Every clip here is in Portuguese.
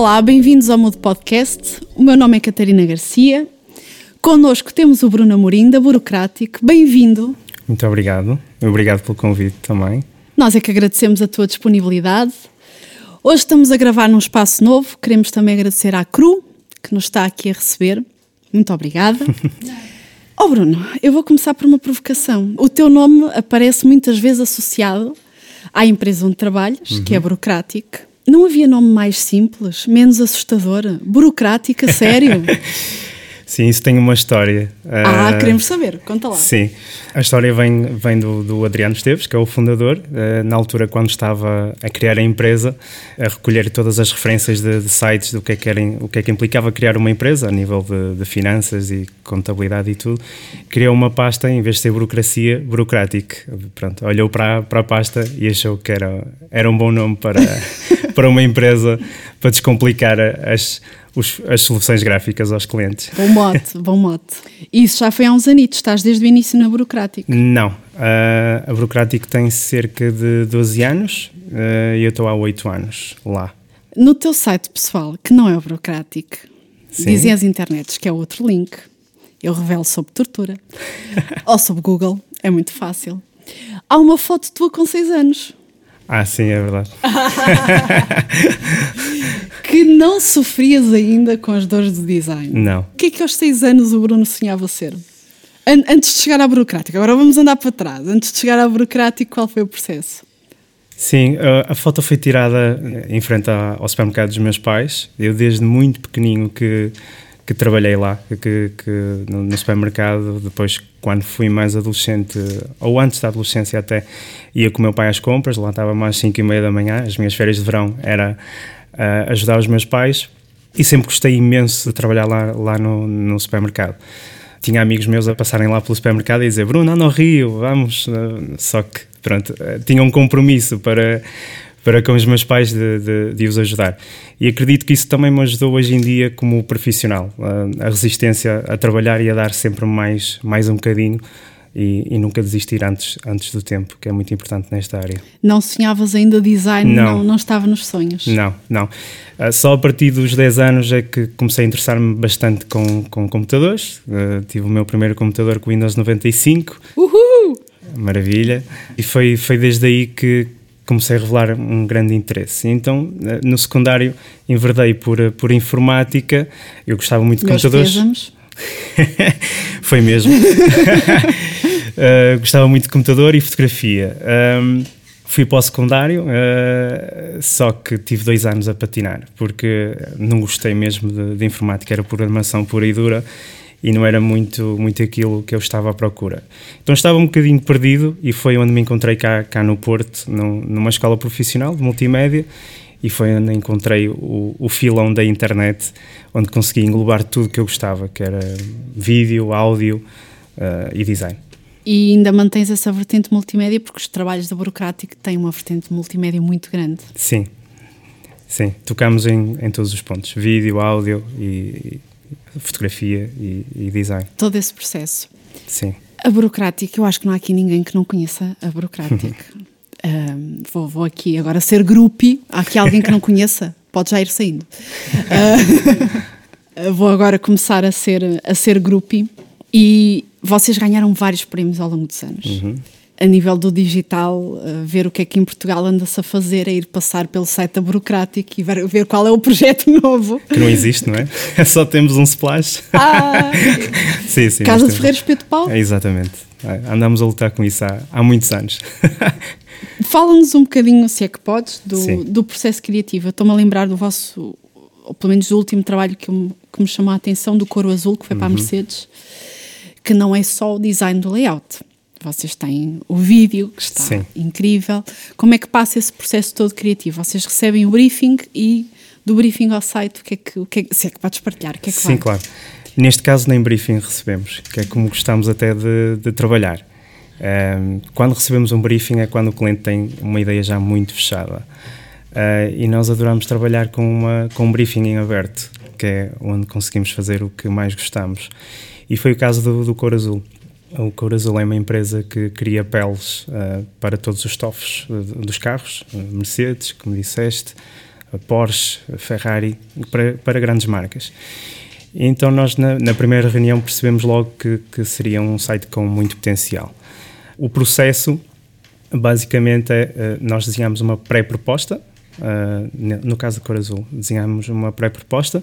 Olá, bem-vindos ao Mudo Podcast. O meu nome é Catarina Garcia. Connosco temos o Bruno Amorim, da Burocrático. Bem-vindo. Muito obrigado. Obrigado pelo convite também. Nós é que agradecemos a tua disponibilidade. Hoje estamos a gravar num espaço novo. Queremos também agradecer à CRU, que nos está aqui a receber. Muito obrigada. oh Bruno, eu vou começar por uma provocação. O teu nome aparece muitas vezes associado à empresa onde trabalhas, uhum. que é uhum. Burocrático. Não havia nome mais simples, menos assustador? Burocrática, sério? Sim, isso tem uma história. Ah, uh, queremos saber, conta lá. Sim, a história vem, vem do, do Adriano Esteves, que é o fundador. Uh, na altura, quando estava a criar a empresa, a recolher todas as referências de, de sites do que, é que era, o que é que implicava criar uma empresa, a nível de, de, finanças e contabilidade e tudo, criou uma pasta, em vez de ser burocracia, burocrático. Pronto, olhou para, para a pasta e achou que era, era um bom nome para, para uma empresa, para descomplicar as os, as soluções gráficas aos clientes. Bom mote, bom mote. Isso já foi há uns anitos, estás desde o início na Burocrático? Não, uh, a Burocrático tem cerca de 12 anos uh, e eu estou há 8 anos lá. No teu site pessoal, que não é o Burocrático, Sim. dizem as internets que é outro link, eu revelo sobre tortura, ou sobre Google, é muito fácil. Há uma foto tua com 6 anos. Ah, sim, é verdade. que não sofrias ainda com as dores do design. Não. O que é que aos seis anos o Bruno sonhava ser? An antes de chegar à burocrática, agora vamos andar para trás. Antes de chegar à burocrática, qual foi o processo? Sim, a, a foto foi tirada em frente ao supermercado dos meus pais. Eu, desde muito pequenino, que, que trabalhei lá, que, que no, supermercado. Depois, quando fui mais adolescente, ou antes da adolescência até, ia com o meu pai às compras. Lá estava mais 5 e meia da manhã. As minhas férias de verão era uh, ajudar os meus pais e sempre gostei imenso de trabalhar lá, lá no, no supermercado. Tinha amigos meus a passarem lá pelo supermercado e dizer Bruno, anda ao Rio, vamos. Uh, só que, pronto, uh, tinha um compromisso para, para com os meus pais de, de, de, os ajudar. E acredito que isso também me ajudou hoje em dia como profissional, a resistência a trabalhar e a dar sempre mais, mais um bocadinho e, e, nunca desistir antes, antes do tempo, que é muito importante nesta área. Não sonhavas ainda design? Não, não, não estava nos sonhos? Não, não. Uh, só a partir dos 10 anos é que comecei a interessar-me bastante com, com computadores. Uh, tive o meu primeiro computador com Windows 95. Uhul! Maravilha. E foi, foi desde aí que comecei a revelar um grande interesse. Então, uh, no secundário, enverdei por, por informática. Eu gostava muito de Meus computadores. Pésames. Foi mesmo. uh, gostava muito de computador e fotografia. Um, fui para o secundário, uh, só que tive dois anos a patinar, porque não gostei mesmo de, de, informática, era programação pura e dura e não era muito, muito aquilo que eu estava à procura. Então estava um bocadinho perdido e foi onde me encontrei cá, cá no Porto, num, numa escola profissional de multimédia e foi onde encontrei o, o filão da internet, onde consegui englobar tudo que eu gostava, que era vídeo, áudio uh, e design. E ainda mantens essa vertente multimédia, porque os trabalhos da Burocrático têm uma vertente multimédia muito grande. Sim, sim, tocamos em, em todos os pontos, vídeo, áudio e, e fotografia e, e design. Todo esse processo. Sim. A Burocrática, eu acho que não há aqui ninguém que não conheça a Burocrática. Uh, vou, vou, aqui agora ser grupi. Há aqui alguém que não conheça? Pode já ir saindo. Uh, vou agora começar a ser, a ser grupi. E vocês ganharam vários prémios ao longo dos anos. Uhum. A nível do digital, uh, ver o que é que em Portugal anda-se a fazer, é ir passar pelo site da Burocrático e ver, qual é o projeto novo. Que não existe, não é? Só temos um splash. Ah! sim, sim. Casa de Ferreira Espeto Paulo. É, exatamente. Andamos a lutar com isso há, há muitos anos. Fala-nos um bocadinho, se é que podes, do, do processo criativo. Estou-me a lembrar do vosso, ou pelo menos do último trabalho que, me, que me chamou a atenção, do Coro Azul, que foi uhum. para a uhum. Mercedes, que não é só o design do layout. Vocês têm o vídeo, que está Sim. incrível. Como é que passa esse processo todo criativo? Vocês recebem o briefing e do briefing ao site, o que é que, o que, é, se é que podes partilhar? Que é Sim, vai? claro. Neste caso, nem briefing recebemos, que é como gostamos até de, de trabalhar. Um, quando recebemos um briefing é quando o cliente tem uma ideia já muito fechada. Uh, e nós adoramos trabalhar com, uma, com um briefing em aberto, que é onde conseguimos fazer o que mais gostamos. E foi o caso do, do Cor Azul. O Cor Azul é uma empresa que cria peles uh, para todos os estofos dos carros, Mercedes, como disseste, Porsche, Ferrari, para, para grandes marcas. Então nós na, na primeira reunião percebemos logo que, que, seria um site com muito potencial. O processo basicamente é, eh, nós desenhamos uma pré-proposta, no caso da Cor Azul, desenhamos uma pré-proposta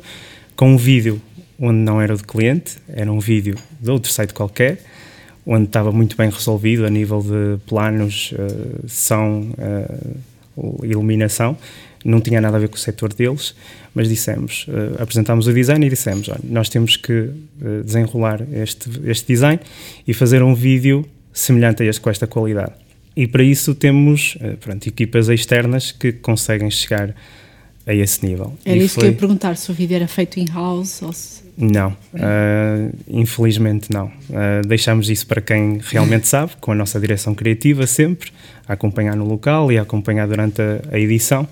com um vídeo onde não era do cliente, era um vídeo de outro site qualquer, onde estava muito bem resolvido a nível de planos, uh, som, uh, iluminação, não tinha nada a ver com o setor deles, mas dissemos, uh, apresentámos o design e dissemos, olha, nós temos que desenrolar este, este design e fazer um vídeo semelhante a este com esta qualidade. E para isso temos pronto, equipas externas que conseguem chegar a esse nível. Era e isso foi... que eu ia perguntar, se o vídeo era feito in-house ou se... Não, uh, infelizmente não. Uh, deixamos isso para quem realmente sabe, com a nossa direção criativa sempre, a acompanhar no local e a acompanhar durante a, a edição.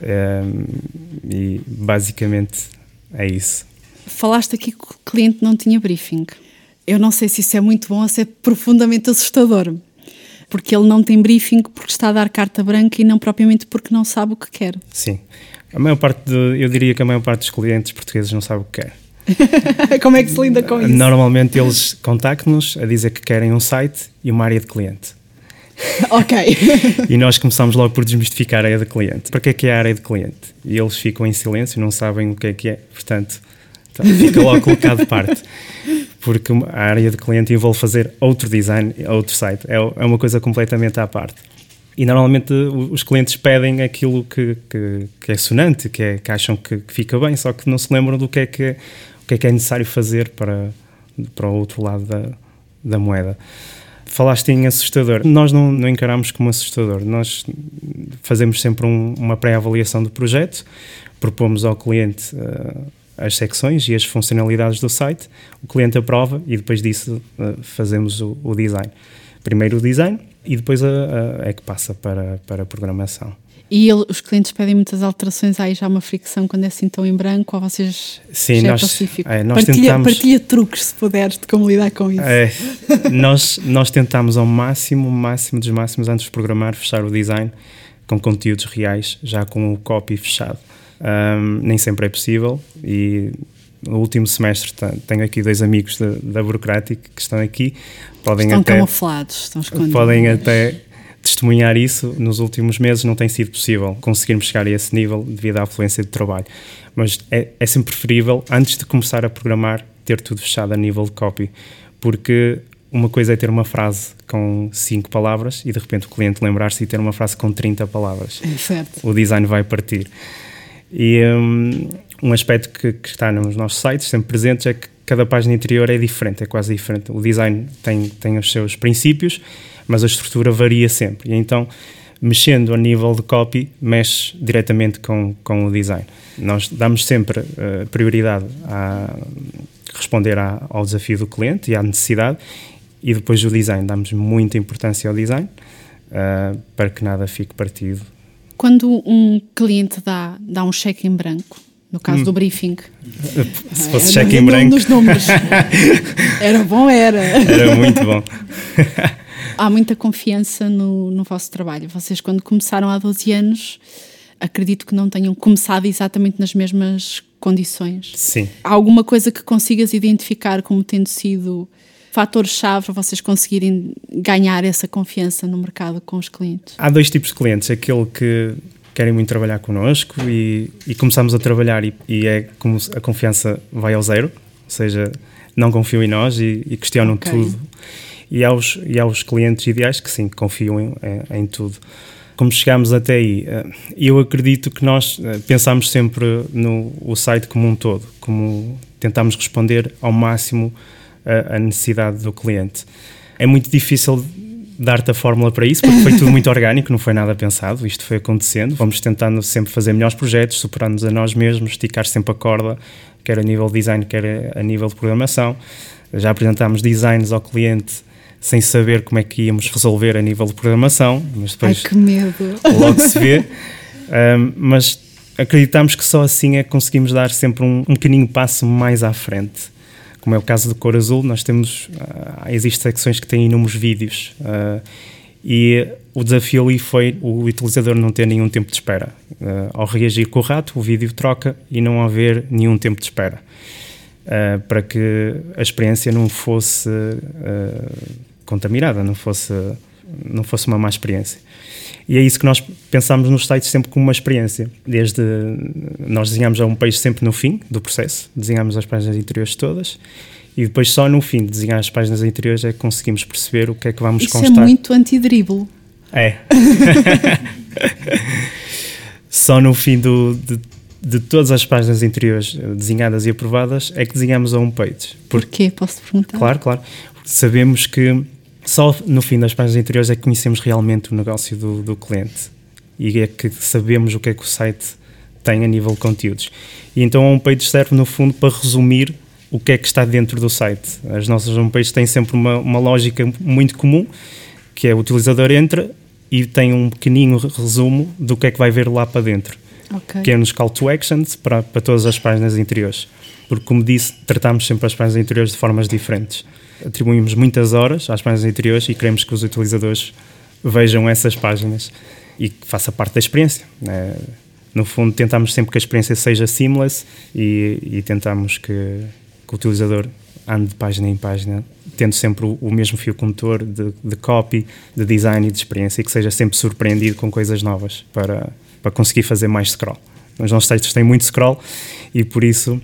Uh, e basicamente é isso. Falaste aqui que o cliente não tinha briefing. Eu não sei se isso é muito bom ou se é profundamente assustador. Porque ele não tem briefing porque está a dar carta branca e não propriamente porque não sabe o que quer. Sim. A maior parte, de, eu diria que a maior parte dos clientes portugueses não sabe o que quer. Como é que se lida com isso? Normalmente eles contactam-nos a dizer que querem um site e uma área de cliente. Ok. e nós começamos logo por desmistificar a área de cliente. Para que é que é a área de cliente? E eles ficam em silêncio, não sabem o que é que é. Portanto, tá, fica logo colocado de parte. Porque a área de cliente envolve fazer outro design, outro site. É, é uma coisa completamente à parte. E normalmente os clientes pedem aquilo que, que, que é sonante, que, é, que acham que, que, fica bem, só que não se lembram do que é que é, que é, que é necessário fazer para, para o outro lado da, da moeda. Falaste em assustador. Nós não, não encaramos como assustador. Nós fazemos sempre um, uma pré-avaliação do projeto, propomos ao cliente uh, as secções e as funcionalidades do site, o cliente aprova e depois disso uh, fazemos o, o design. Primeiro o design, e depois a, a, é que passa para, para a programação. E ele, os clientes pedem muitas alterações, há aí já uma fricção quando é assim tão em branco, ou vocês Sim, já nós, é pacífico? É, nós partilha, tentamos, partilha truques, se puderes, de como lidar com isso. É, nós, nós tentamos ao máximo, máximo dos máximos, antes de programar, fechar o design com conteúdos reais, já com o copy fechado. Um, nem sempre é possível e no último semestre tenho aqui dois amigos da, da Burocratic que estão aqui. Podem estão até, camuflados, estão escondidos. Podem até testemunhar isso. Nos últimos meses não tem sido possível conseguirmos chegar a esse nível devido à afluência de trabalho. Mas é, é sempre preferível, antes de começar a programar, ter tudo fechado a nível de copy. Porque uma coisa é ter uma frase com cinco palavras e de repente o cliente lembrar-se de ter uma frase com 30 palavras. É certo. O design vai partir. E um, um aspecto que, que, está nos nossos sites, sempre presentes, é que cada página interior é diferente, é quase diferente. O design tem, tem os seus princípios, mas a estrutura varia sempre. E então, mexendo a nível de copy, mexe diretamente com, com o design. Nós damos sempre uh, prioridade a responder à, ao desafio do cliente e à necessidade, e depois o design, damos muita importância ao design uh, para que nada fique partido quando um cliente dá, dá um cheque em branco, no caso hum. do briefing. Se fosse cheque em branco. Nos números. era bom, era. Era muito bom. Há muita confiança no, no vosso trabalho. Vocês, quando começaram há 12 anos, acredito que não tenham começado exatamente nas mesmas condições. Sim. Há alguma coisa que consigas identificar como tendo sido fator-chave para vocês conseguirem ganhar essa confiança no mercado com os clientes? Há dois tipos de clientes. Aquele que querem muito trabalhar connosco e, e começamos a trabalhar e, e, é como a confiança vai ao zero, ou seja, não confiam em nós e, e questionam okay. tudo. E há, os, e há os clientes ideais que sim, confiam em, em, tudo. Como chegámos até aí, eh, eu acredito que nós eh, pensamos sempre no o site como um todo, como tentamos responder ao máximo a, a necessidade do cliente. É muito difícil dar-te a fórmula para isso, porque foi tudo muito orgânico, não foi nada pensado, isto foi acontecendo. Vamos tentando sempre fazer melhores projetos, superar-nos a nós mesmos, esticar sempre a corda, quer a nível de design, quer a nível de programação. Já apresentámos designs ao cliente sem saber como é que íamos resolver a nível de programação, mas depois Ai, que medo. logo se vê. Um, mas acreditamos que só assim é que conseguimos dar sempre um, um pequenino passo mais à frente como é o caso do Cor Azul, nós temos, uh, existem secções que têm inúmeros vídeos uh, E o desafio ali foi o utilizador não ter nenhum tempo de espera. Uh, ao reagir com o rato, o vídeo troca e não haver nenhum tempo de espera. Uh, para que a experiência não fosse uh, contaminada, não fosse, não fosse uma má experiência. E é isso que nós pensamos nos sites sempre como uma experiência. Desde nós desenhamos a um page sempre no fim do processo, desenhamos as páginas interiores todas e depois só no fim de desenhar as páginas interiores é que conseguimos perceber o que é que vamos Isso constar. Isso é muito anti-dribble. É. só no fim do, de, de, todas as páginas interiores desenhadas e aprovadas é que desenhamos a um page. Porquê? Posso perguntar? Claro, claro. Sabemos que só no fim das páginas interiores é que conhecemos realmente o negócio do, do cliente e é que sabemos o que é que o site tem a nível de conteúdos. E então a homepage serve no fundo para resumir o que é que está dentro do site. As nossas homepages têm sempre uma, uma lógica muito comum, que é o utilizador entra e tem um pequenino resumo do que é que vai ver lá para dentro. Okay. Que é nos call to actions para, para todas as páginas interiores. Porque, como disse, tratamos sempre as páginas interiores de formas diferentes atribuímos muitas horas às páginas interiores e queremos que os utilizadores vejam essas páginas e que faça parte da experiência. Né? No fundo, tentamos sempre que a experiência seja seamless e, e tentamos que, que, o utilizador ande de página em página, tendo sempre o, o mesmo fio condutor de, de, copy, de design e de experiência e que seja sempre surpreendido com coisas novas para, para conseguir fazer mais scroll. Os nossos textos têm muito scroll e por isso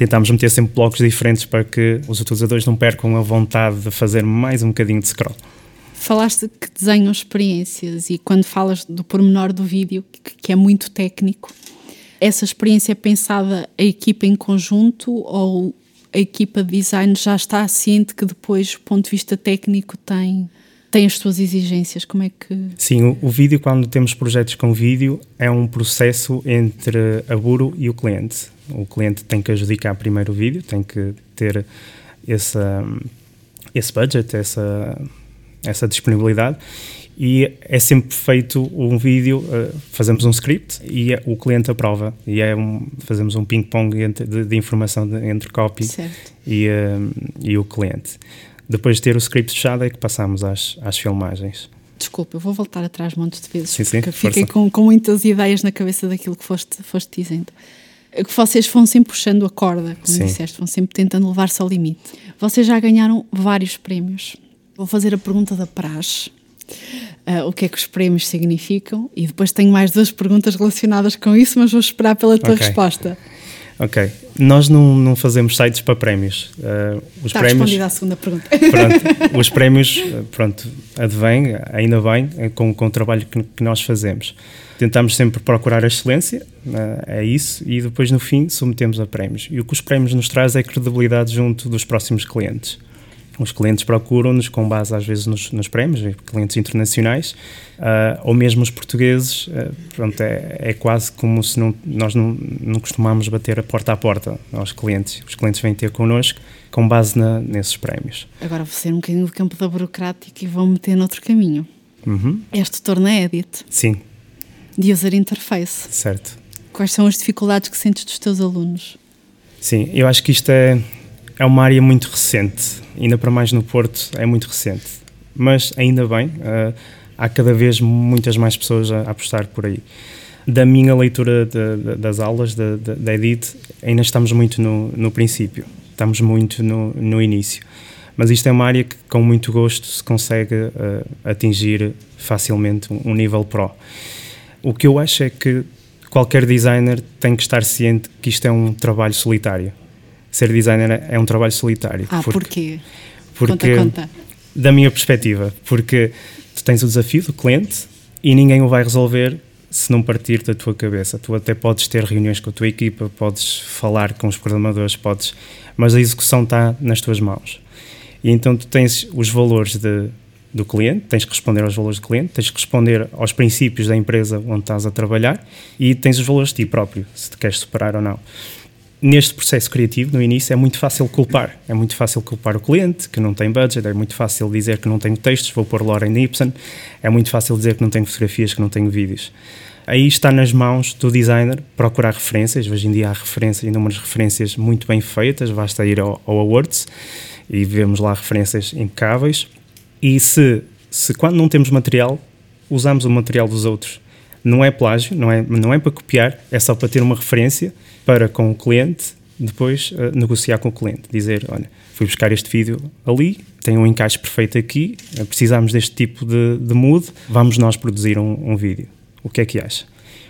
tentámos meter sempre blocos diferentes para que os utilizadores não percam a vontade de fazer mais um bocadinho de scroll. Falaste que desenham experiências e quando falas do pormenor do vídeo, que é muito técnico, essa experiência é pensada a equipa em conjunto ou a equipa de design já está ciente que depois, do ponto de vista técnico, tem tem as suas exigências? Como é que. Sim, o, o, vídeo, quando temos projetos com vídeo, é um processo entre a Buro e o cliente. O cliente tem que adjudicar primeiro o vídeo, tem que ter essa, esse budget, essa, essa disponibilidade. E é sempre feito um vídeo, uh, fazemos um script e é, o cliente aprova. E é um, fazemos um ping-pong de, de, informação de, entre copy e, uh, e o cliente. Depois de ter o script fechado é que passamos às, às filmagens. Desculpa, eu vou voltar atrás montes de vezes, sim, sim, porque fiquei com, com muitas ideias na cabeça daquilo que foste, foste dizendo. É que vocês vão sempre puxando a corda, como sim. disseste, vão sempre tentando levar-se ao limite. Vocês já ganharam vários prémios. Vou fazer a pergunta da praxe. Uh, o que é que os prémios significam? E depois tenho mais duas perguntas relacionadas com isso, mas vou esperar pela tua okay. resposta. Ok. Nós não, não fazemos sites para prémios. Uh, os Está prémios, respondida a segunda pergunta. Pronto, os prémios, pronto, advém, ainda bem, é com, com o trabalho que, que nós fazemos. Tentamos sempre procurar a excelência, uh, é isso, e depois no fim submetemos a prémios. E o que os prémios nos traz é credibilidade junto dos próximos clientes os clientes procuram-nos com base às vezes nos, nos prémios, clientes internacionais, uh, ou mesmo os portugueses, uh, pronto, é, é, quase como se não, nós não, não costumamos bater a porta a porta aos clientes. Os clientes vêm ter connosco com base na, nesses prémios. Agora vou ser um bocadinho do campo da burocrática e vou meter noutro caminho. Uhum. És tutor na Edit. Sim. De user interface. Certo. Quais são as dificuldades que sentes dos teus alunos? Sim, eu acho que isto é, é uma área muito recente ainda para mais no Porto, é muito recente. Mas ainda bem, uh, há cada vez muitas mais pessoas a, apostar por aí. Da minha leitura de, de, das aulas da Edit, ainda estamos muito no, no princípio, estamos muito no, no início. Mas isto é uma área que, com muito gosto, se consegue uh, atingir facilmente um, um nível pro. O que eu acho é que qualquer designer tem que estar ciente que isto é um trabalho solitário ser designer é um trabalho solitário. Ah, porque, porquê? Porque, conta, conta. Da minha perspectiva, porque tu tens o desafio do cliente e ninguém o vai resolver se não partir da tua cabeça. Tu até podes ter reuniões com a tua equipa, podes falar com os programadores, podes, mas a execução está nas tuas mãos. E então tu tens os valores de, do cliente, tens que responder aos valores do cliente, tens que responder aos princípios da empresa onde estás a trabalhar e tens os valores de ti próprio, se te queres superar ou não neste processo criativo, no início, é muito fácil culpar. É muito fácil culpar o cliente, que não tem budget, é muito fácil dizer que não tenho textos, vou pôr Lauren Ibsen, é muito fácil dizer que não tenho fotografias, que não tenho vídeos. Aí está nas mãos do designer procurar referências. Hoje em dia há referências, inúmeras referências muito bem feitas, basta ir ao, ao Awards e vemos lá referências impecáveis. E se se quando não temos material, usamos o material dos outros. Não é plágio, não é, não é para copiar, é só para ter uma referência para com o cliente depois uh, negociar com o cliente. Dizer, olha, fui buscar este vídeo ali, tem um encaixe perfeito aqui, uh, precisamos deste tipo de, de mood, vamos nós produzir um, um vídeo. O que é que acha?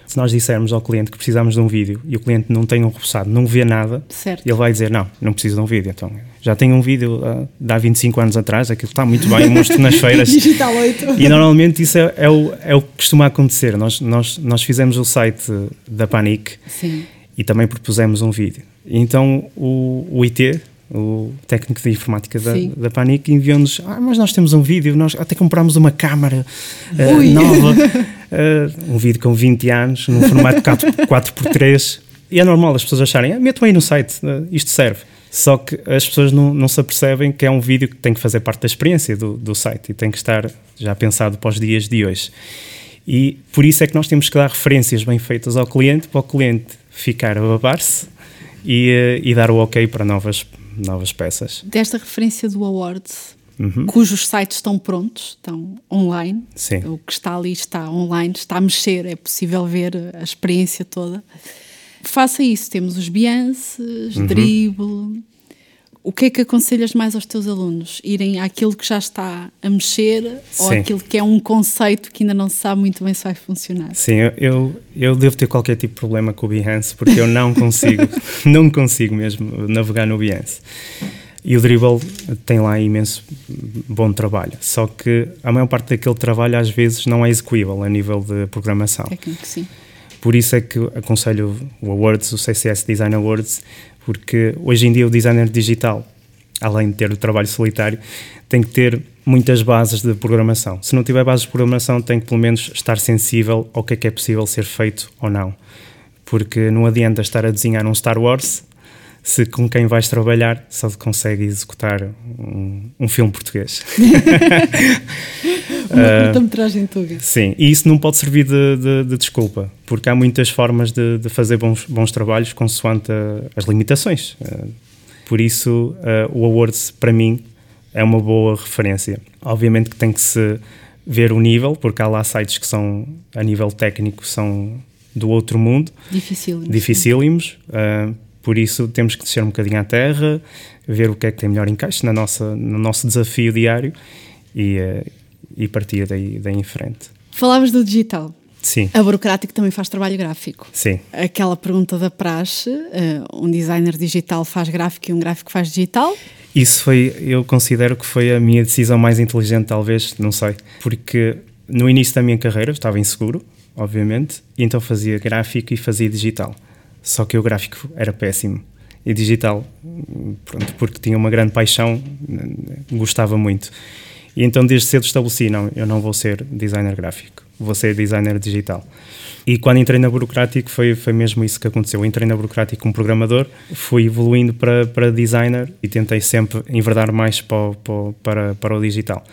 Se nós dissermos ao cliente que precisamos de um vídeo e o cliente não tem um repousado, não vê nada, certo. ele vai dizer: Não, não preciso de um vídeo. Então, já tenho um vídeo uh, de há 25 anos atrás, aquilo está muito bem, mostro nas feiras. Digital 8. E normalmente isso é, é, o, é o que costuma acontecer. Nós, nós, nós fizemos o site da Panic Sim. E também propusemos um vídeo. Então o, o IT, o técnico de informática da, da Panic, enviou-nos: ah, Mas nós temos um vídeo, nós até comprámos uma câmara uh, nova. uh, um vídeo com 20 anos, num formato 4, 4x3. E é normal as pessoas acharem, ah, metam aí no site, uh, isto serve. Só que as pessoas não, não se apercebem que é um vídeo que tem que fazer parte da experiência do, do site e tem que estar já pensado para os dias de hoje. E por isso é que nós temos que dar referências bem feitas ao cliente, para o cliente ficar a babar-se e, e dar o ok para novas, novas peças. Desta referência do Awards, uhum. cujos sites estão prontos, estão online. Sim. O que está ali está online, está a mexer, é possível ver a experiência toda. Faça isso, temos os Beyoncés, uhum. Dribble. O que é que aconselhas mais aos teus alunos? Irem àquilo que já está a mexer Sim. ou aquilo que é um conceito que ainda não se sabe muito bem se vai funcionar? Sim, eu, eu devo ter qualquer tipo de problema com o Behance porque eu não consigo, não consigo mesmo navegar no Behance. E o Dribble tem lá imenso bom trabalho, só que a maior parte daquele trabalho às vezes não é execuível a nível de programação. Técnico, sim. Por isso é que aconselho o Awards, o CCS Design Awards, porque hoje em dia o designer digital, além de ter o trabalho solitário, tem que ter muitas bases de programação. Se não tiver bases de programação, tem que pelo menos estar sensível ao que é que é possível ser feito ou não. Porque não adianta estar a desenhar um Star Wars se com quem vais trabalhar só consegue executar um, um filme português. Uma uh, curta-metragem tuga. Sim, e isso não pode servir de, de, de desculpa, porque há muitas formas de, de fazer bons, bons trabalhos consoante as limitações. Uh, por isso, o Awards, para mim, é uma boa referência. Obviamente que tem que se ver o nível, porque há lá sites que são, a nível técnico, são do outro mundo. Dificílimos. Dificílimos. Uh, por isso temos que descer um bocadinho à terra, ver o que é que tem melhor encaixe na nossa, no nosso desafio diário e, uh, e partir daí, daí em frente. Falavas do digital. Sim. A Burocrático também faz trabalho gráfico. Sim. Aquela pergunta da praxe, uh, um designer digital faz gráfico e um gráfico faz digital? Isso foi, eu considero que foi a minha decisão mais inteligente, talvez, não sei. Porque no início da minha carreira eu estava inseguro, obviamente, e então fazia gráfico e fazia digital. Só que o gráfico era péssimo. E digital, pronto, porque tinha uma grande paixão, gostava muito. E então desde cedo estabeleci, não, eu não vou ser designer gráfico, vou ser designer digital. E quando entrei na Burocrático foi, foi mesmo isso que aconteceu. Eu entrei na Burocrático como programador, fui evoluindo para, para designer e tentei sempre enverdar mais para, para, para, para o digital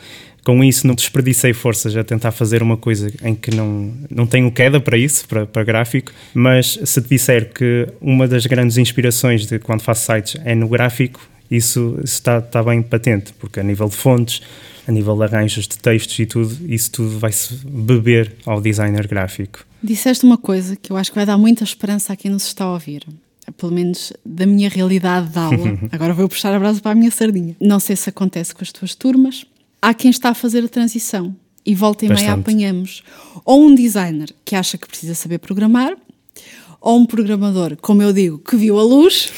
com isso não desperdicei forças a tentar fazer uma coisa em que não, não tenho queda para isso, para, para gráfico, mas se te disser que uma das grandes inspirações de quando faço sites é no gráfico, isso está, está bem patente, porque a nível de fontes, a nível de arranjos de textos e tudo, isso tudo vai-se beber ao designer gráfico. Disseste uma coisa que eu acho que vai dar muita esperança a quem nos está a ouvir pelo menos da minha realidade de aula. Agora vou puxar a brasa para a minha sardinha. Não sei se acontece com as tuas turmas, há quem está a fazer a transição e volta e meia apanhamos ou um designer que acha que precisa saber programar, ou um programador, como eu digo, que viu a luz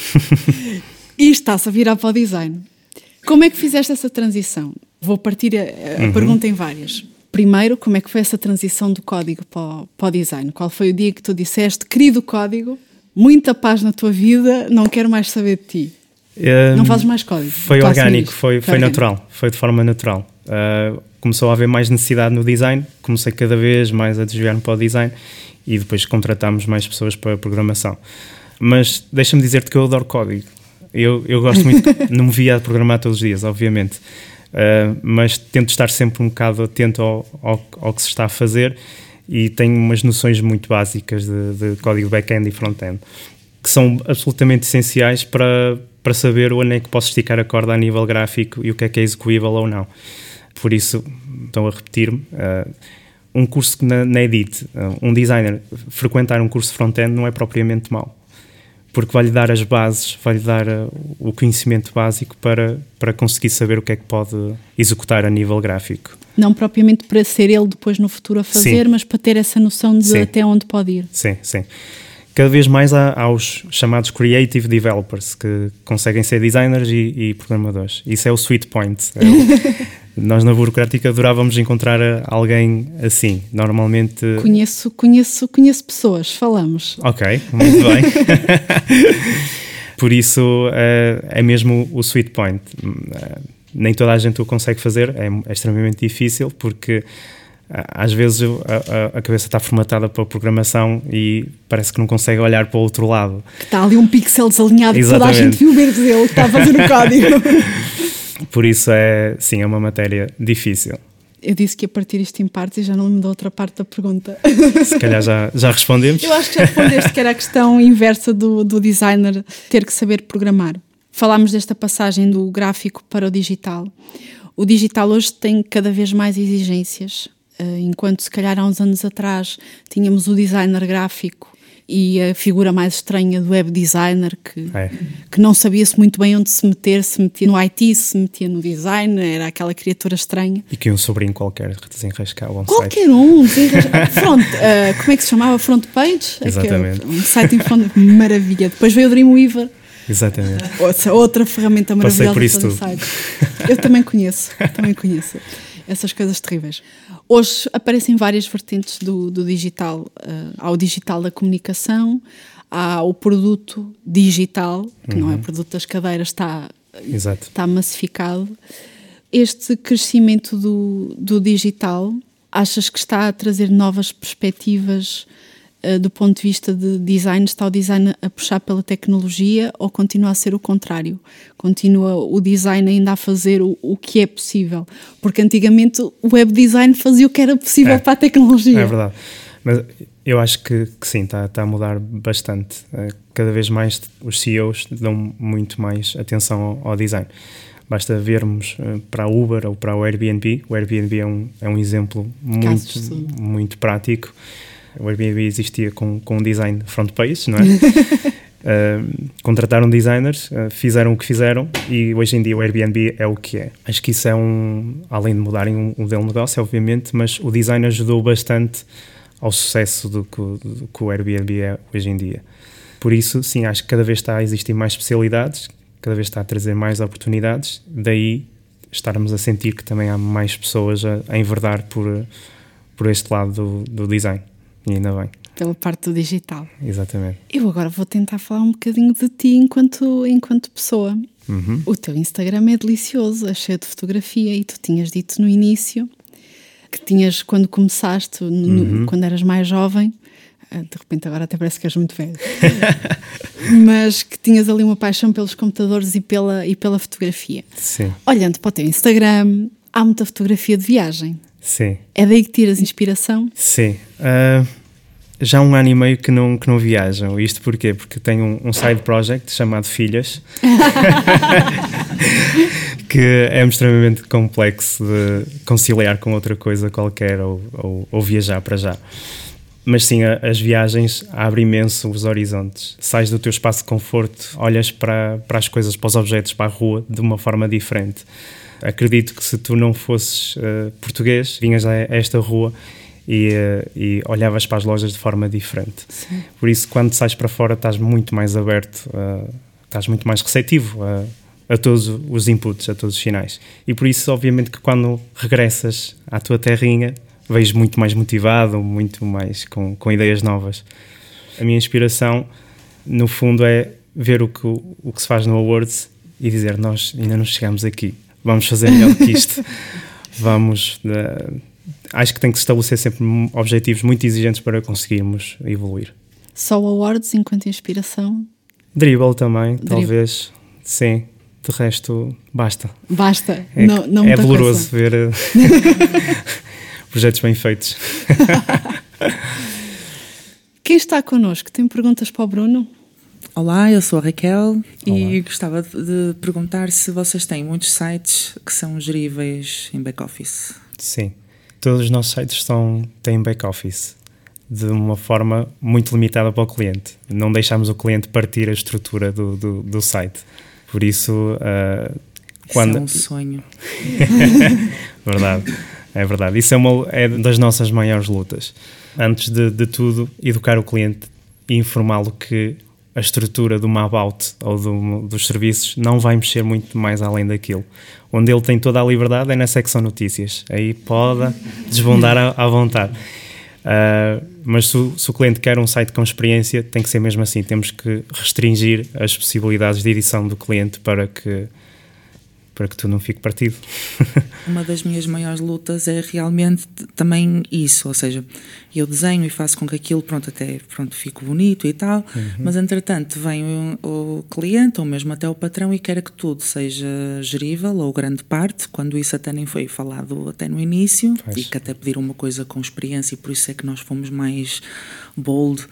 e está-se a virar para o design. Como é que fizeste essa transição? Vou partir a, a uhum. pergunta em várias. Primeiro, como é que foi essa transição do código para o, para o design? Qual foi o dia que tu disseste, querido código, muita paz na tua vida, não quero mais saber de ti? Um, não fazes mais código? Foi orgânico, foi, foi, foi natural, foi de forma natural. Uh, começou a haver mais necessidade no design, comecei cada vez mais a desviar-me para o design e depois contratámos mais pessoas para a programação. Mas deixa-me dizer-te que eu adoro código. Eu, eu gosto muito, não me via a programar todos os dias, obviamente, uh, mas tento estar sempre um bocado atento ao, ao, ao, que se está a fazer e tenho umas noções muito básicas de, de código back-end e front-end que são absolutamente essenciais para, para saber onde é que posso esticar a corda a nível gráfico e o que é que é execuível ou não. Por isso, estou a repetir-me. Uh, um curso na, na Edit, uh, um designer, frequentar um curso front-end não é propriamente mau porque vai-lhe dar as bases, vai-lhe dar uh, o conhecimento básico para, para conseguir saber o que é que pode executar a nível gráfico. Não propriamente para ser ele depois no futuro a fazer, sim. mas para ter essa noção de sim. até onde pode ir. Sim, sim. Cada vez mais há, há os chamados creative developers que conseguem ser designers e, e programadores. Isso é o sweet point. É o, nós na burocrática adorávamos encontrar alguém assim. Normalmente. Conheço, conheço, conheço pessoas, falamos. Ok, muito bem. Por isso uh, é mesmo o sweet point. Uh, nem toda a gente o consegue fazer, é, é extremamente difícil porque às vezes a, a, cabeça está formatada para a programação e parece que não consegue olhar para o outro lado. Está ali um pixel desalinhado que toda a gente viu menos ele que está a fazer o código. Por isso é, sim, é uma matéria difícil. Eu disse que ia partir isto em partes e já não lembro da outra parte da pergunta. Se calhar já, já respondemos. Eu acho que já respondeste que era a questão inversa do, do designer ter que saber programar. Falámos desta passagem do gráfico para o digital. O digital hoje tem cada vez mais exigências. Eh, enquanto se calhar há uns anos atrás tínhamos o designer gráfico e a figura mais estranha do web designer que, é. que não sabia-se muito bem onde se meter, se metia no IT, se metia no design, era aquela criatura estranha. E que um sobrinho qualquer desenrascava um Qualquer site. um, front, uh, como é que se chamava? Front page? Exatamente. um site em front, maravilha. Depois veio o Dreamweaver. Exatamente. Outra, outra ferramenta maravilhosa para fazer sites. Eu também conheço, também conheço essas coisas terríveis. Hoje aparecem várias vertentes do, do digital. Uh, há o digital da comunicação, há o produto digital, que uhum. não é o uhum. produto das cadeiras, está, Exato. está massificado. Este crescimento do, do digital, achas que está a trazer novas perspectivas do ponto de vista de design? Está o design a puxar pela tecnologia ou continua a ser o contrário? Continua o design ainda a fazer o, o que é possível? Porque antigamente o web design fazia o que era possível é, para a tecnologia. É verdade. Mas eu acho que, que sim, está, está, a mudar bastante. Eh, cada vez mais os CEOs dão muito mais atenção ao, ao design. Basta vermos uh, para a Uber ou para o Airbnb. O Airbnb é um, é um exemplo muito, muito prático o Airbnb existia com, com um design front page, não é? uh, contrataram designers, uh, fizeram o que fizeram e hoje em dia o Airbnb é o que é. Acho que isso é um, além de mudarem um, modelo de negócio, obviamente, mas o design ajudou bastante ao sucesso do que, do que o Airbnb é hoje em dia. Por isso, sim, acho que cada vez está a existir mais especialidades, cada vez está a trazer mais oportunidades, daí estarmos a sentir que também há mais pessoas a, a enverdar por, por este lado do, do design. E ainda bem. Pela parte do digital. Exatamente. Eu agora vou tentar falar um bocadinho de ti enquanto, enquanto pessoa. Uhum. O teu Instagram é delicioso, é cheio de fotografia e tu tinhas dito no início que tinhas, quando começaste, no, uhum. quando eras mais jovem, ah, de repente agora até parece que és muito velho, mas que tinhas ali uma paixão pelos computadores e pela, e pela fotografia. Sim. Olhando para o teu Instagram, há muita fotografia de viagem. Sim. É daí que tiras inspiração? Sim. Uh, já há um ano e meio que não, que não viajam. Isto porquê? Porque tenho um, um side project chamado Filhas, que é extremamente complexo de conciliar com outra coisa qualquer ou, ou, ou viajar para já. Mas sim, a, as viagens abrem imenso os horizontes. Sais do teu espaço de conforto, olhas para, para as coisas, para os objetos, para a rua, de uma forma diferente acredito que se tu não fosses uh, português, vinhas a esta rua e, uh, e, olhavas para as lojas de forma diferente. Sim. Por isso, quando sais para fora, estás muito mais aberto, uh, estás muito mais receptivo a, a, todos os inputs, a todos os sinais. E por isso, obviamente, que quando regressas à tua terrinha, vejo muito mais motivado, muito mais com, com ideias novas. A minha inspiração, no fundo, é ver o que, o que se faz no Awards e dizer: Nós ainda não chegamos aqui vamos fazer melhor que isto. vamos. Uh, acho que tem que se estabelecer sempre objetivos muito exigentes para conseguirmos evoluir. Só awards enquanto inspiração? Dribble também, Dribble. talvez. Sim. De resto, basta. Basta. É, não, não é doloroso ver projetos bem feitos. Quem está connosco? Tem perguntas para o Bruno? Olá, eu sou a Raquel Olá. e gostava de perguntar se vocês têm muitos sites que são geríveis em back-office. Sim, todos os nossos sites estão, têm back-office de uma forma muito limitada para o cliente. Não deixamos o cliente partir a estrutura do, do, do site. Por isso, uh, quando... Isso é um sonho. verdade, é verdade. Isso é, uma, é das nossas maiores lutas. Antes de, de tudo, educar o cliente e informá-lo que a estrutura do Mabout ou do, dos serviços não vai mexer muito mais além daquilo. Onde ele tem toda a liberdade é na secção notícias. Aí pode desbundar à, à vontade. Uh, mas se o, se o, cliente quer um site com experiência, tem que ser mesmo assim. Temos que restringir as possibilidades de edição do cliente para que para que tu não fique partido. Uma das minhas maiores lutas é realmente também isso, ou seja, eu desenho e faço com que aquilo, pronto, até pronto, fique bonito e tal, uhum. mas entretanto vem o, o, cliente ou mesmo até o patrão e quer que tudo seja gerível ou grande parte, quando isso até nem foi falado até no início, Faz. e que até pediram uma coisa com experiência e por isso é que nós fomos mais bold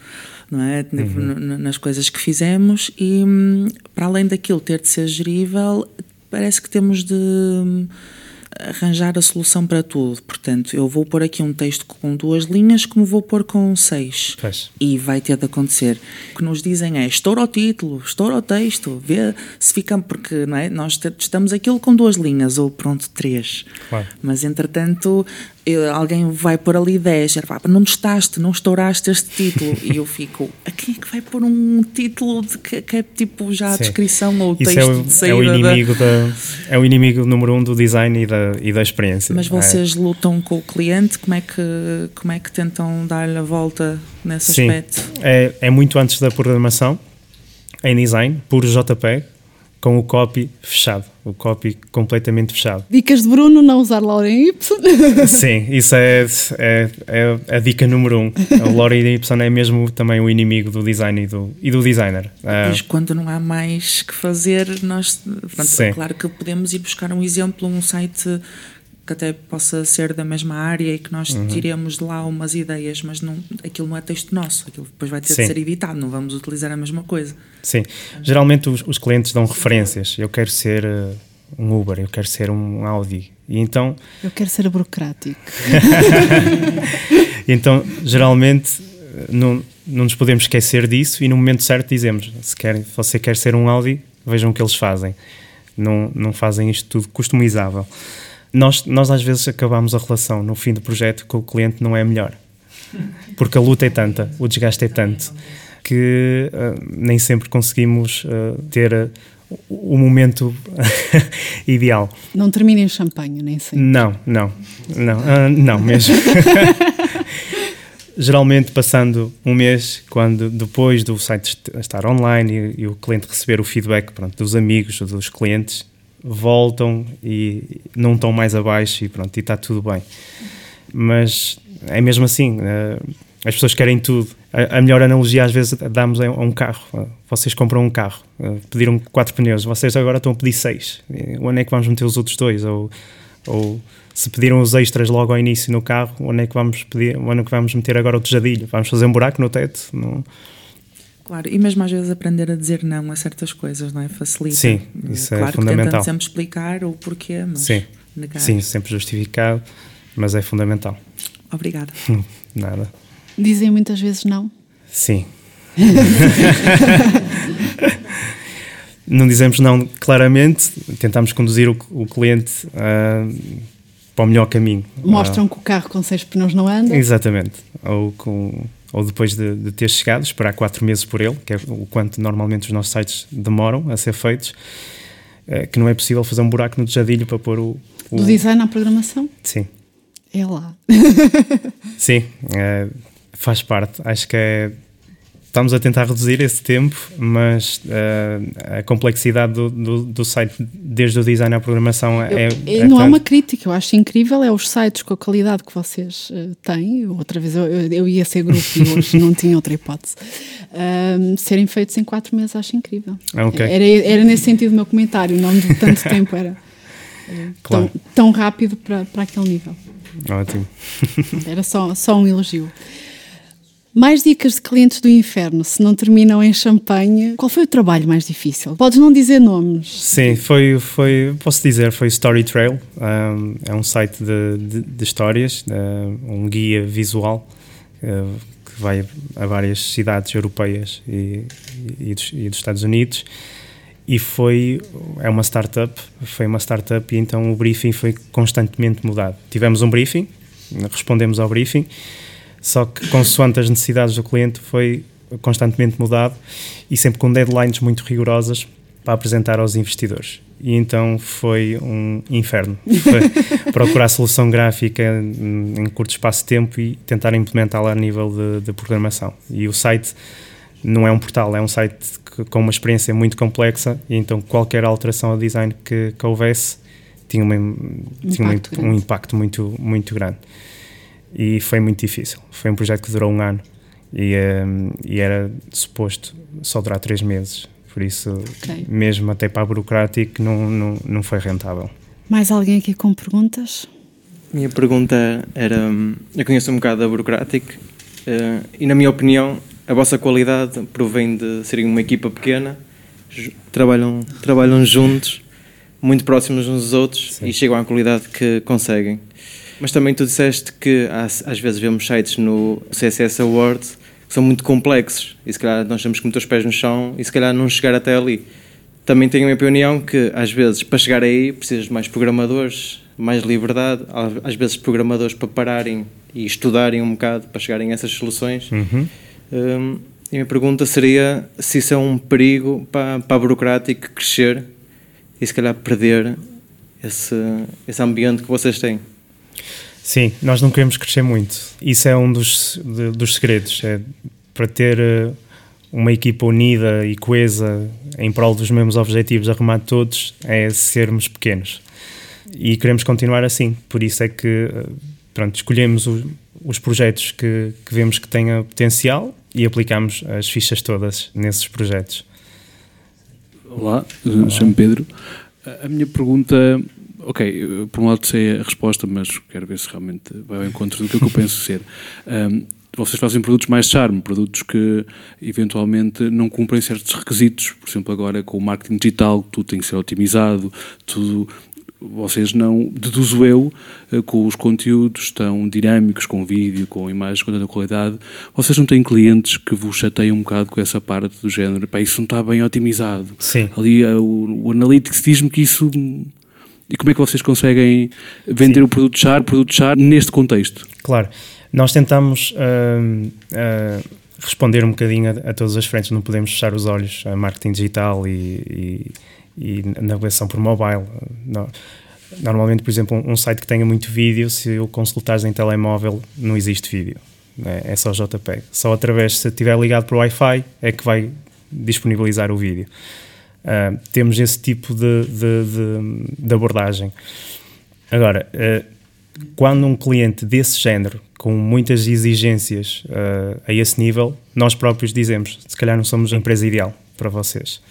não é? Uhum. nas coisas que fizemos e hum, para além daquilo ter de ser gerível parece que temos de hum, arranjar a solução para tudo. Portanto, eu vou pôr aqui um texto com duas linhas, como vou pôr com seis. E vai ter de acontecer. O que nos dizem é estoura o título, estoura o texto, vê se fica. Porque não é? nós estamos aquilo com duas linhas, ou pronto, três. Claro. Mas entretanto, alguém vai pôr ali 10, não testaste, não estouraste este título. e eu fico, a quem é que vai pôr um título de que, que é tipo já a Sim. descrição ou o texto é o, de saída? É o, inimigo da... da... é o inimigo número um do design e da, e da experiência. Mas vocês é. lutam com o cliente, como é que, como é que tentam dar-lhe a volta nesse Sim. aspecto? É, é muito antes da programação, em design, por JPEG, com o copy fechado, o copy completamente fechado. Dicas de Bruno, não usar Lorem Y. Sim, isso é, é, é, a dica número um. O Lorem Y é mesmo também o inimigo do design e do, e do designer. Mas uh, quando não há mais que fazer, nós, pronto, é claro que podemos ir buscar um exemplo, um site que até possa ser da mesma área e que nós uhum. tiremos de lá umas ideias, mas não, aquilo não é texto nosso, aquilo depois vai ter Sim. de ser editado, não vamos utilizar a mesma coisa. Sim, geralmente os, os clientes dão referências. Eu quero ser uh, um Uber, eu quero ser um Audi. E então. Eu quero ser burocrático. então, geralmente, não, não nos podemos esquecer disso e no momento certo dizemos: se quer, você quer ser um Audi, vejam o que eles fazem. Não, não fazem isto tudo customizável nós, nós às vezes acabamos a relação no fim do projeto com o cliente não é melhor. Porque a luta é tanta, o desgaste é tanto, que uh, nem sempre conseguimos uh, ter uh, o momento ideal. Não termina em champanhe, nem sempre. Não, não, não, não mesmo. Geralmente passando um mês, quando depois do site estar online e, e o cliente receber o feedback pronto, dos amigos, dos clientes, voltam e não estão mais abaixo e pronto, e está tudo bem. Mas é mesmo assim, uh, as pessoas querem tudo. A, melhor analogia às vezes damos a um carro. Vocês compram um carro, uh, pediram quatro pneus, vocês agora estão a pedir seis. Onde é que vamos meter os outros dois? Ou, ou se pediram os extras logo ao início no carro, onde é que vamos pedir, onde é que vamos meter agora o tejadilho? Vamos fazer um buraco no teto? Não, Claro, e mesmo às vezes aprender a dizer não a certas coisas, não é? Facilita. Sim, isso é claro é fundamental. Claro sempre explicar o porquê, mas Sim, negar. sim sempre justificado, mas é fundamental. Obrigada. Nada. Dizem muitas vezes não? Sim. não dizemos não claramente, tentamos conduzir o, o cliente uh, para o melhor caminho. Mostram uh, que o carro com seis pneus não anda? Exatamente. Ou com ou depois de, de, ter chegado, esperar quatro meses por ele, que é o quanto normalmente os nossos sites demoram a ser feitos, é, que não é possível fazer um buraco no tejadilho para pôr o, o... Do design à programação? Sim. É lá. Sim, é, faz parte. Acho que é estamos a tentar reduzir esse tempo, mas uh, a complexidade do, do, do, site, desde o design à programação, é. Eu, é não é uma crítica, eu acho incrível é os sites com a qualidade que vocês uh, têm. Outra vez eu, eu, ia ser grupo e hoje não tinha outra hipótese. Uh, serem feitos em quatro meses, acho incrível. Ah, okay. Era, era nesse sentido o meu comentário, não de tanto tempo, era claro. tão, tão rápido para, para aquele nível. Ótimo. Era só, só um elogio. Mais dicas de clientes do inferno, se não terminam em champanhe. Qual foi o trabalho mais difícil? Podes não dizer nomes. Sim, foi, foi posso dizer, foi Story Trail. Um, é um site de, de, de histórias, um guia visual uh, que vai a várias cidades europeias e, e, dos, e dos Estados Unidos e foi é uma startup foi uma startup e então o briefing foi constantemente mudado tivemos um briefing respondemos ao briefing só que consoante as necessidades do cliente foi constantemente mudado e sempre com deadlines muito rigorosas para apresentar aos investidores. E então foi um inferno. Foi procurar solução gráfica em curto espaço de tempo e tentar implementá-la a nível de, de programação. E o site não é um portal, é um site que, com uma experiência muito complexa e então qualquer alteração ao design que, que houvesse tinha, uma, tinha impacto um, um, impacto muito, muito grande. E foi muito difícil. Foi um projeto que durou um ano e, um, e era suposto só durar três meses. Por isso, okay. mesmo até para a burocrática, não, não, não foi rentável. Mais alguém aqui com perguntas? Minha pergunta era: hum, eu conheço um bocado da burocrática uh, e, na minha opinião, a vossa qualidade provém de serem uma equipa pequena, trabalham, trabalham juntos, muito próximos uns dos outros Sim. e chegam à qualidade que conseguem. Mas também tu disseste que às vezes vemos sites no CSS Awards que são muito complexos e se calhar nós temos que meter os pés no chão e se calhar não chegar até ali. Também tenho a minha opinião que às vezes para chegar aí precisas de mais programadores, mais liberdade, às vezes programadores para pararem e estudarem um bocado para chegarem a essas soluções. Uhum. Um, e a minha pergunta seria se isso é um perigo para, para a burocrática crescer e se calhar perder esse, esse ambiente que vocês têm. Sim, nós não queremos crescer muito. Isso é um dos, de, dos segredos. É para ter eh, uma equipa unida e coesa em prol dos mesmos objetivos, arrumar todos, é sermos pequenos. E queremos continuar assim. Por isso é que eh, pronto, escolhemos o, os projetos que, que vemos que tenham potencial e aplicamos as fichas todas nesses projetos. Olá, chamo Pedro. A minha pergunta, ok, por um lado sei a resposta, mas quero ver se realmente vai ao encontro do que eu penso ser. Um, vocês fazem produtos mais charme, produtos que eventualmente não cumprem certos requisitos, por exemplo, agora com o marketing digital, tudo tem que ser otimizado, tudo vocês não, deduzo eu, eh, com os conteúdos tão dinâmicos, com vídeo, com imagens, com tanta qualidade, vocês não têm clientes que vos chateiam um bocado com essa parte do género, pá, isso não está bem otimizado. Sim. Ali eh, o, o Analytics diz-me que isso... E como é que vocês conseguem vender Sim. o produto char, produto char neste contexto? Claro, nós tentamos uh, uh, responder um bocadinho a, a todas as frentes, não podemos fechar os olhos a marketing digital e, e e navegação por mobile. Normalmente, por exemplo, um site que tenha muito vídeo, se o consultares em telemóvel, não existe vídeo. É, é só JPEG. Só através, se estiver ligado para o Wi-Fi, é que vai disponibilizar o vídeo. Uh, temos esse tipo de, de, de, de abordagem. Agora, uh, quando um cliente desse género, com muitas exigências uh, a esse nível, nós próprios dizemos: se calhar não somos a empresa ideal para vocês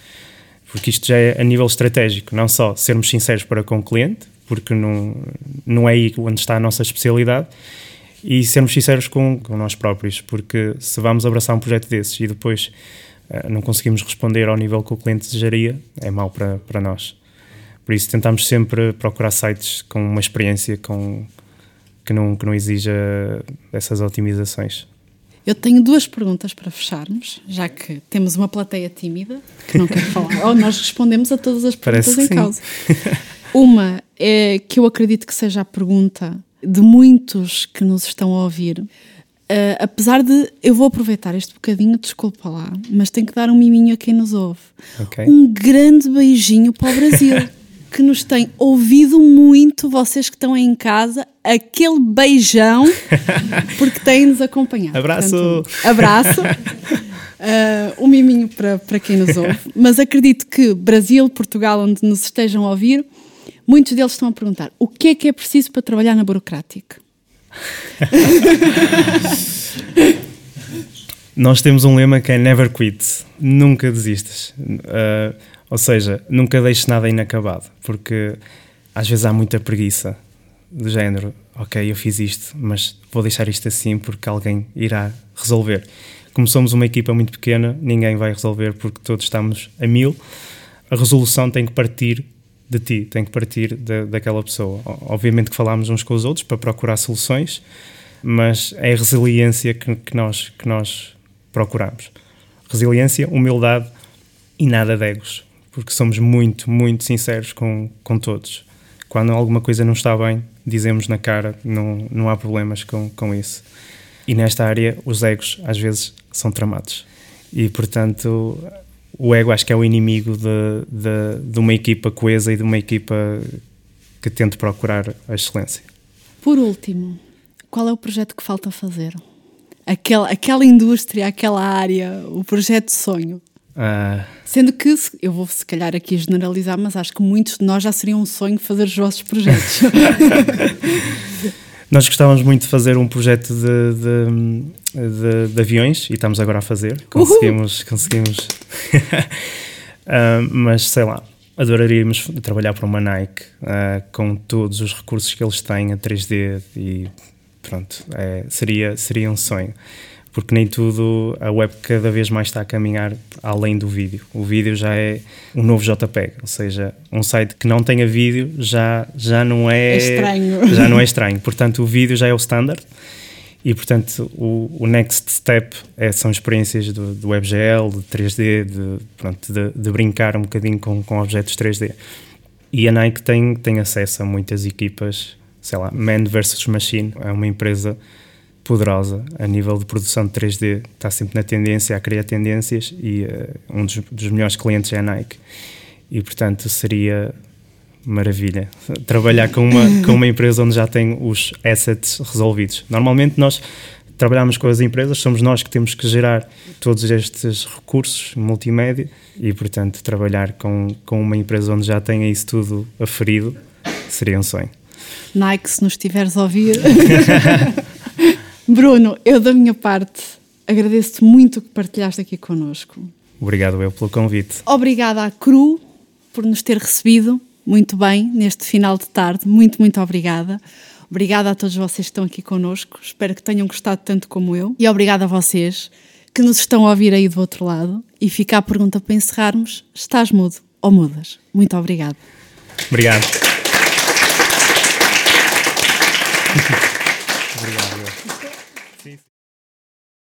porque isto já é a nível estratégico, não só sermos sinceros para com o cliente, porque não, não é aí onde está a nossa especialidade, e sermos sinceros com, com nós próprios, porque se vamos abraçar um projeto desses e depois não conseguimos responder ao nível que o cliente desejaria, é mau para, para nós. Por isso tentamos sempre procurar sites com uma experiência com, que, não, que não exija essas otimizações. Eu tenho duas perguntas para fecharmos, já que temos uma plateia tímida que não quer falar. Ou nós respondemos a todas as perguntas em causa. Uma é que eu acredito que seja a pergunta de muitos que nos estão a ouvir. Uh, apesar de. Eu vou aproveitar este bocadinho, desculpa lá, mas tenho que dar um miminho a quem nos ouve. Okay. Um grande beijinho para o Brasil. que nos tem ouvido muito, vocês que estão aí em casa, aquele beijão, porque têm-nos acompanhado. Abraço! Portanto, abraço! Uh, um miminho para, para quem nos ouve, mas acredito que Brasil, Portugal, onde nos estejam a ouvir, muitos deles estão a perguntar o que é que é preciso para trabalhar na burocrática? Nós temos um lema que é never quit, nunca desistas. Uh, ou seja, nunca deixes nada inacabado, porque às vezes há muita preguiça do género, ok, eu fiz isto, mas vou deixar isto assim porque alguém irá resolver. Como somos uma equipa muito pequena, ninguém vai resolver porque todos estamos a mil. A resolução tem que partir de ti, tem que partir de, daquela pessoa. Obviamente que falamos uns com os outros para procurar soluções, mas é a resiliência que, que nós, que nós procuramos. Resiliência, humildade e nada de egos, porque somos muito, muito sinceros com, com todos. Quando alguma coisa não está bem, dizemos na cara, não, não há problemas com, com isso. E nesta área, os egos às vezes são tramados. E portanto, o ego acho que é o inimigo de, de, de uma equipa coesa e de uma equipa que tente procurar a excelência. Por último, qual é o projeto que falta fazer? Aquela, aquela indústria, aquela área, o projeto sonho. Uh... Sendo que, eu vou se calhar aqui generalizar, mas acho que muitos de nós já seria um sonho fazer os vossos projetos. Nós gostávamos muito de fazer um projeto de, de, de, de aviões e estamos agora a fazer. Conseguimos, Uhul. conseguimos. uh, mas sei lá, adoraríamos trabalhar para uma Nike uh, com todos os recursos que eles têm a 3D e pronto, é, seria, seria um sonho porque nem tudo, a web cada vez mais está a caminhar além do vídeo. O vídeo já é um novo JPEG, ou seja, um site que não tenha vídeo já, já não é, é estranho. Já não é estranho. Portanto, o vídeo já é o standard e, portanto, o, o next step é, são experiências do, do WebGL, de 3D, de, pronto, de, de, brincar um bocadinho com, com objetos 3D. E a Nike tem, tem acesso a muitas equipas, sei lá, Man versus Machine, é uma empresa poderosa a nível de produção de 3D, está sempre na tendência a criar tendências e uh, um dos, dos, melhores clientes é a Nike. E portanto seria maravilha trabalhar com uma, com uma empresa onde já tem os assets resolvidos. Normalmente nós trabalhamos com as empresas, somos nós que temos que gerar todos estes recursos multimédia e portanto trabalhar com, com uma empresa onde já tenha isso tudo aferido seria um sonho. Nike, se nos estiveres a ouvir. Bruno, eu da minha parte agradeço-te muito que partilhaste aqui connosco. Obrigado eu pelo convite. Obrigada à CRU por nos ter recebido muito bem neste final de tarde. Muito, muito obrigada. Obrigada a todos vocês que estão aqui connosco. Espero que tenham gostado tanto como eu. E obrigada a vocês que nos estão a ouvir aí do outro lado. E fica a pergunta para encerrarmos: estás mudo ou mudas? Muito obrigada. Obrigado. obrigado.